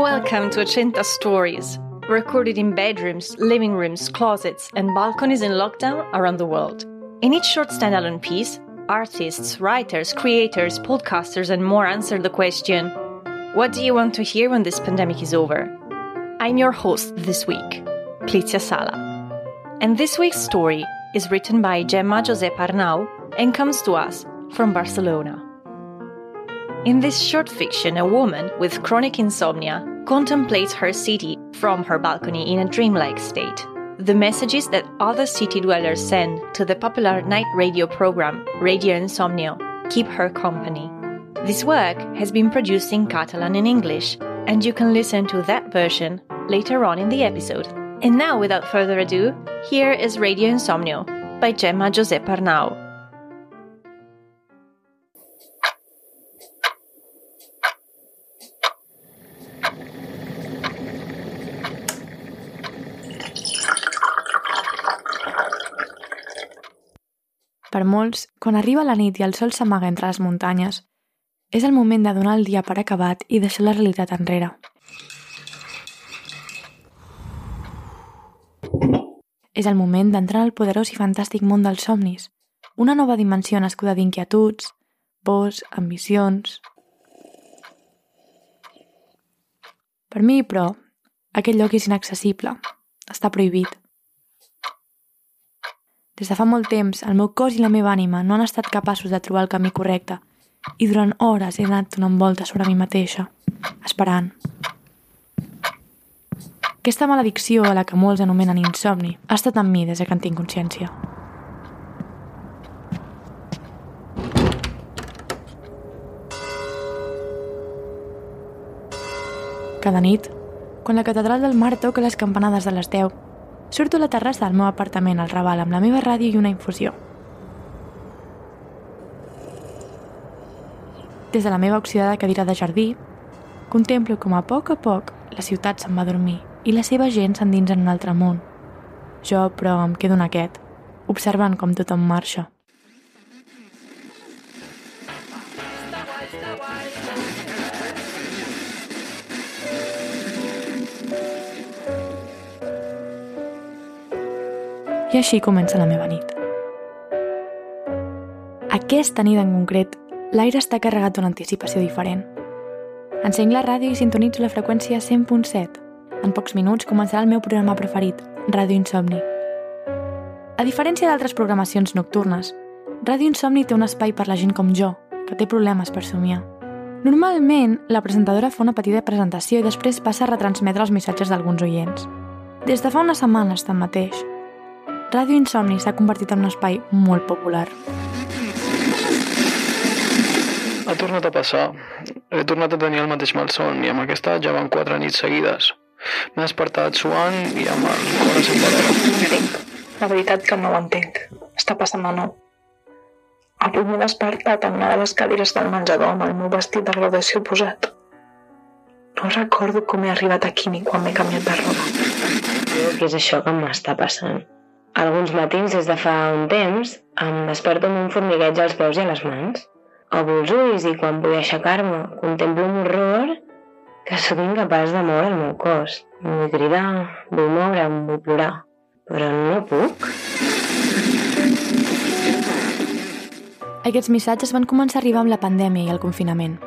Welcome to Ocenta Stories, recorded in bedrooms, living rooms, closets, and balconies in lockdown around the world. In each short standalone piece, artists, writers, creators, podcasters, and more answer the question What do you want to hear when this pandemic is over? I'm your host this week, Clizia Sala. And this week's story is written by Gemma Josep Arnau and comes to us from Barcelona. In this short fiction, a woman with chronic insomnia contemplates her city from her balcony in a dreamlike state. The messages that other city dwellers send to the popular night radio program Radio Insomnio keep her company. This work has been produced in Catalan and English, and you can listen to that version later on in the episode. And now, without further ado, here is Radio Insomnio by Gemma Josep Arnau. Per molts, quan arriba la nit i el sol s'amaga entre les muntanyes, és el moment de donar el dia per acabat i deixar la realitat enrere. És el moment d'entrar al poderós i fantàstic món dels somnis, una nova dimensió nascuda d'inquietuds, pors, ambicions... Per mi, però, aquest lloc és inaccessible, està prohibit. Des de fa molt temps, el meu cos i la meva ànima no han estat capaços de trobar el camí correcte i durant hores he anat donant voltes sobre mi mateixa, esperant. Aquesta maledicció a la que molts anomenen insomni ha estat amb mi des que en tinc consciència. Cada nit, quan la catedral del mar toca les campanades de les 10 Surto a la terrassa del meu apartament al Raval amb la meva ràdio i una infusió. Des de la meva oxidada cadira de jardí, contemplo com a poc a poc la ciutat se'n va dormir i la seva gent s'endins en un altre món. Jo, però, em quedo en aquest, observant com tothom marxa. I així comença la meva nit. Aquesta nit en concret, l'aire està carregat d'una anticipació diferent. Encenc la ràdio i sintonitzo la freqüència 100.7. En pocs minuts començarà el meu programa preferit, Ràdio Insomni. A diferència d'altres programacions nocturnes, Ràdio Insomni té un espai per la gent com jo, que té problemes per somiar. Normalment, la presentadora fa una petita presentació i després passa a retransmetre els missatges d'alguns oients. Des de fa unes setmanes, tanmateix, Ràdio Insomni s'ha convertit en un espai molt popular. Ha tornat a passar. He tornat a tenir el mateix malson i amb aquesta ja van quatre nits seguides. M'he despertat suant i amb el cor a Entenc. La veritat que no ho entenc. Està passant de nou. Avui m'he despertat en una de les cadires del menjador amb el meu vestit de graduació posat. No recordo com he arribat aquí ni quan m'he canviat de roba. Què és això que m'està passant? Alguns matins des de fa un temps em desperto amb un formigueig als peus i a les mans. Obro els ulls i quan vull aixecar-me contemplo un horror que sóc incapaç de moure el meu cos. Vull cridar, vull moure'm, vull plorar, però no puc. Aquests missatges van començar a arribar amb la pandèmia i el confinament.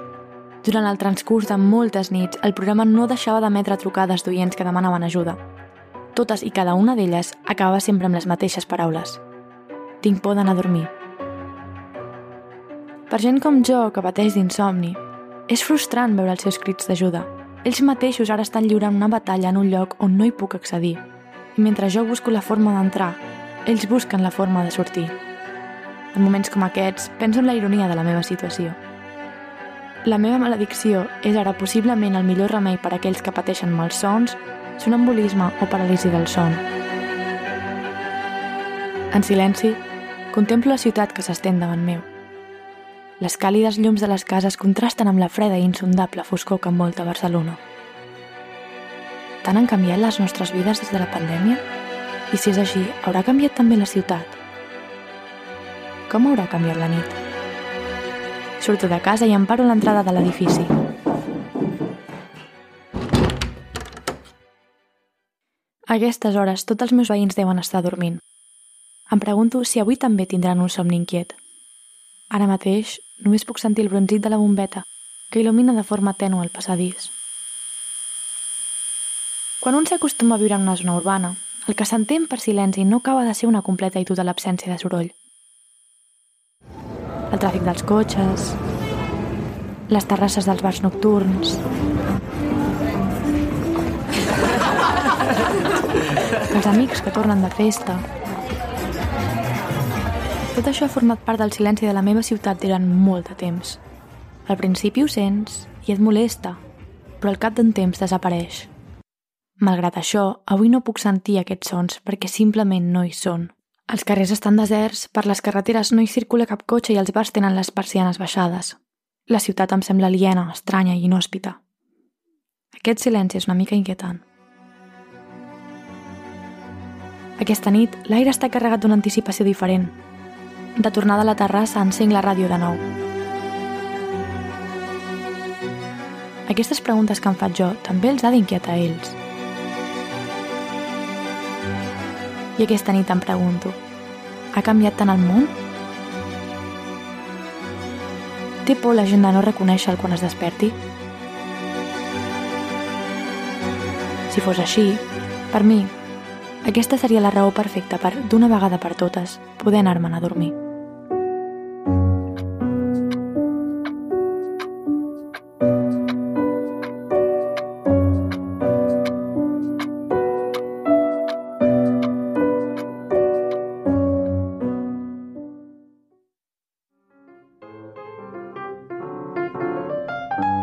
Durant el transcurs de moltes nits, el programa no deixava d'emetre trucades d'oients que demanaven ajuda – totes i cada una d'elles acabava sempre amb les mateixes paraules. Tinc por d'anar a dormir. Per gent com jo, que pateix d'insomni, és frustrant veure els seus crits d'ajuda. Ells mateixos ara estan lliurant una batalla en un lloc on no hi puc accedir. I mentre jo busco la forma d'entrar, ells busquen la forma de sortir. En moments com aquests, penso en la ironia de la meva situació. La meva maledicció és ara possiblement el millor remei per a aquells que pateixen malsons, sonambulisme o paràlisi del son. En silenci, contemplo la ciutat que s'estén davant meu. Les càlides llums de les cases contrasten amb la freda i insondable foscor que envolta Barcelona. Tant han canviat les nostres vides des de la pandèmia? I si és així, haurà canviat també la ciutat? Com haurà canviat la nit? Surto de casa i em paro a l'entrada de l'edifici. Aquestes hores tots els meus veïns deuen estar dormint. Em pregunto si avui també tindran un somni inquiet. Ara mateix només puc sentir el bronzit de la bombeta que il·lumina de forma tènue el passadís. Quan un s'acostuma a viure en una zona urbana, el que s'entén per silenci no acaba de ser una completa i total absència de soroll el tràfic dels cotxes, les terrasses dels bars nocturns, els amics que tornen de festa. Tot això ha format part del silenci de la meva ciutat durant molt de temps. Al principi ho sents i et molesta, però al cap d'un temps desapareix. Malgrat això, avui no puc sentir aquests sons perquè simplement no hi són. Els carrers estan deserts, per les carreteres no hi circula cap cotxe i els bars tenen les persianes baixades. La ciutat em sembla aliena, estranya i inhòspita. Aquest silenci és una mica inquietant. Aquesta nit, l'aire està carregat d'una anticipació diferent. De tornada a la terrassa, encenc la ràdio de nou. Aquestes preguntes que em faig jo també els ha d'inquietar ells. I aquesta nit em pregunto, ha canviat tant el món? Té por la gent de no reconèixer-lo quan es desperti? Si fos així, per mi, aquesta seria la raó perfecta per, d'una vegada per totes, poder anar-me'n a dormir.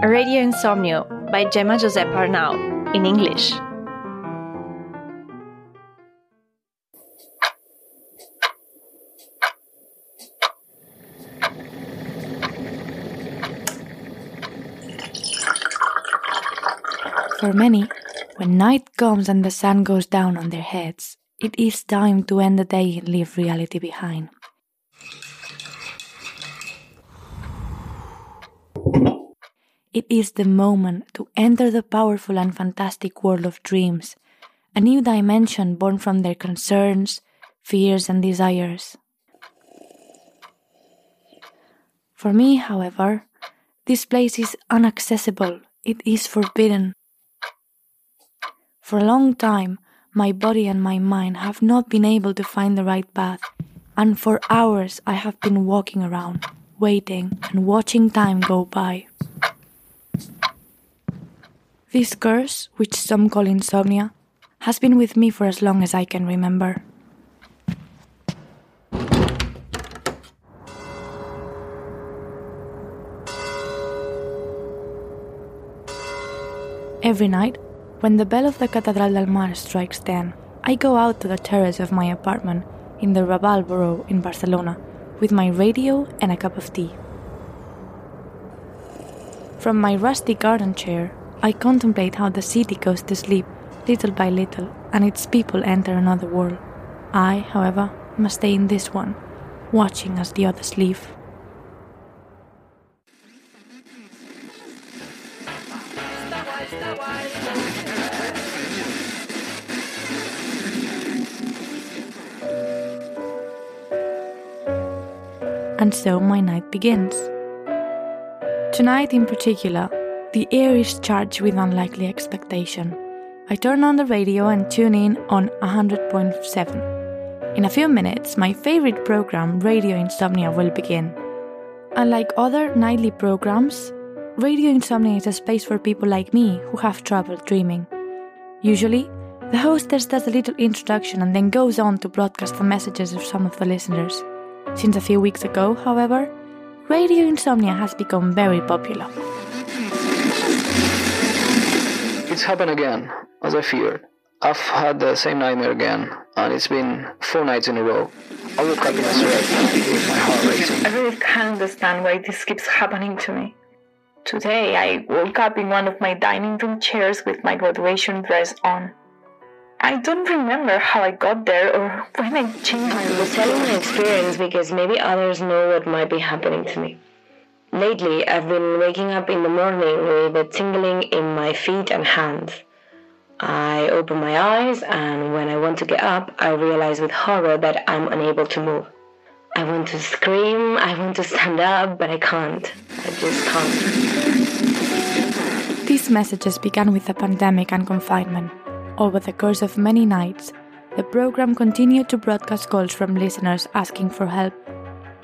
Radio Insomnio by Gemma Josep Arnau in English. For many, when night comes and the sun goes down on their heads, it is time to end the day and leave reality behind. It is the moment to enter the powerful and fantastic world of dreams, a new dimension born from their concerns, fears, and desires. For me, however, this place is inaccessible, it is forbidden. For a long time, my body and my mind have not been able to find the right path, and for hours I have been walking around, waiting and watching time go by. This curse, which some call insomnia, has been with me for as long as I can remember. Every night, when the bell of the Catedral del Mar strikes 10, I go out to the terrace of my apartment in the Raval borough in Barcelona with my radio and a cup of tea. From my rusty garden chair, I contemplate how the city goes to sleep little by little and its people enter another world. I, however, must stay in this one, watching as the others leave. And so my night begins. Tonight, in particular, the air is charged with unlikely expectation. I turn on the radio and tune in on 100.7. In a few minutes, my favorite program, Radio Insomnia, will begin. Unlike other nightly programs, Radio Insomnia is a space for people like me who have trouble dreaming. Usually, the hostess does a little introduction and then goes on to broadcast the messages of some of the listeners. Since a few weeks ago, however, radio insomnia has become very popular. It's happened again, as I feared. I've had the same nightmare again, and it's been four nights in a row. I woke up in a sweat with my heart racing. I really can't understand why this keeps happening to me. Today, I woke up in one of my dining room chairs with my graduation dress on. I don't remember how I got there or when I changed my I'm telling my experience because maybe others know what might be happening to me. Lately, I've been waking up in the morning with a tingling in my feet and hands. I open my eyes, and when I want to get up, I realize with horror that I'm unable to move. I want to scream, I want to stand up, but I can't. I just can't. These messages began with the pandemic and confinement. Over the course of many nights, the program continued to broadcast calls from listeners asking for help.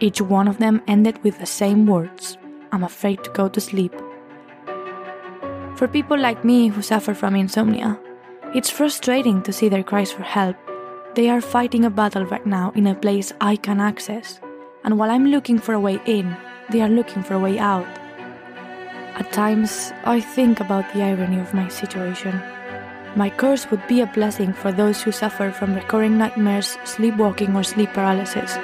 Each one of them ended with the same words I'm afraid to go to sleep. For people like me who suffer from insomnia, it's frustrating to see their cries for help. They are fighting a battle right now in a place I can access, and while I'm looking for a way in, they are looking for a way out. At times, I think about the irony of my situation. My curse would be a blessing for those who suffer from recurring nightmares, sleepwalking, or sleep paralysis.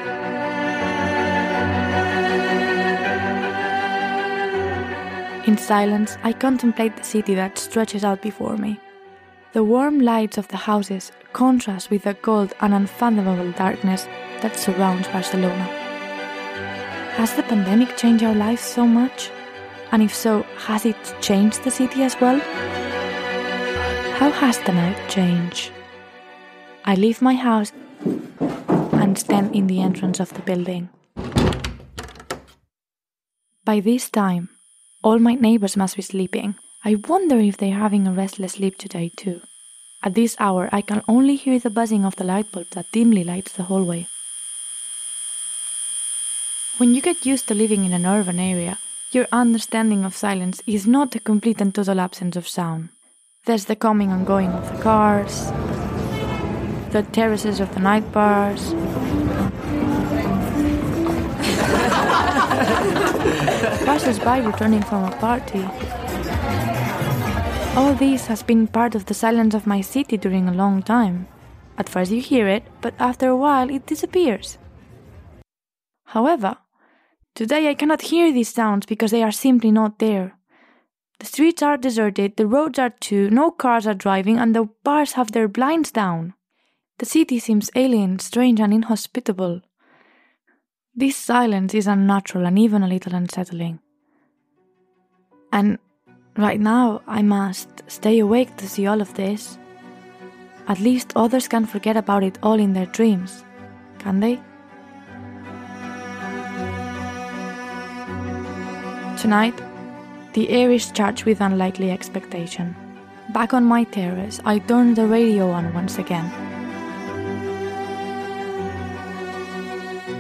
In silence, I contemplate the city that stretches out before me. The warm lights of the houses contrast with the cold and unfathomable darkness that surrounds Barcelona. Has the pandemic changed our lives so much? And if so, has it changed the city as well? How has the night changed? I leave my house and stand in the entrance of the building. By this time, all my neighbors must be sleeping. I wonder if they're having a restless sleep today too. At this hour, I can only hear the buzzing of the light bulb that dimly lights the hallway. When you get used to living in an urban area, your understanding of silence is not a complete and total absence of sound. There's the coming and going of the cars, the terraces of the night bars, passers by returning from a party. All this has been part of the silence of my city during a long time. At first you hear it, but after a while it disappears. However, today I cannot hear these sounds because they are simply not there. The streets are deserted, the roads are too, no cars are driving, and the bars have their blinds down. The city seems alien, strange, and inhospitable. This silence is unnatural and even a little unsettling. And right now, I must stay awake to see all of this. At least others can forget about it all in their dreams, can they? Tonight, the air is charged with unlikely expectation. Back on my terrace, I turn the radio on once again.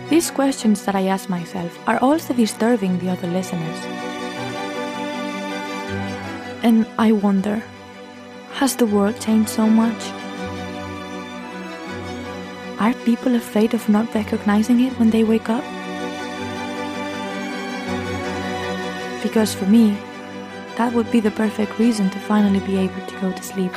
These questions that I ask myself are also disturbing the other listeners. And I wonder has the world changed so much? Are people afraid of not recognizing it when they wake up? Because for me, that would be the perfect reason to finally be able to go to sleep.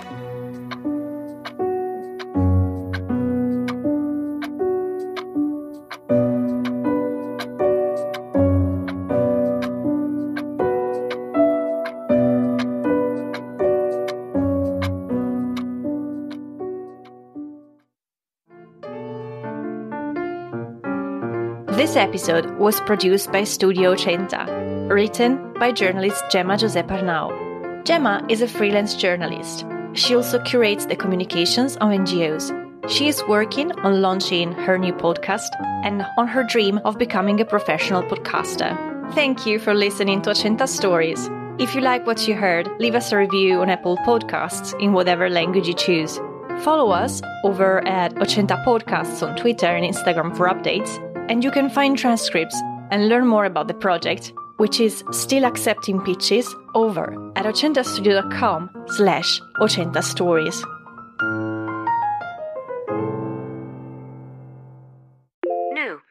This episode was produced by Studio Centa, written by journalist Gemma Josep Arnau. Gemma is a freelance journalist. She also curates the communications of NGOs. She is working on launching her new podcast and on her dream of becoming a professional podcaster. Thank you for listening to Ocenta Stories. If you like what you heard, leave us a review on Apple Podcasts in whatever language you choose. Follow us over at Ocenta Podcasts on Twitter and Instagram for updates, and you can find transcripts and learn more about the project, which is still accepting pitches over at ocentastudio.com slash ocentastories. New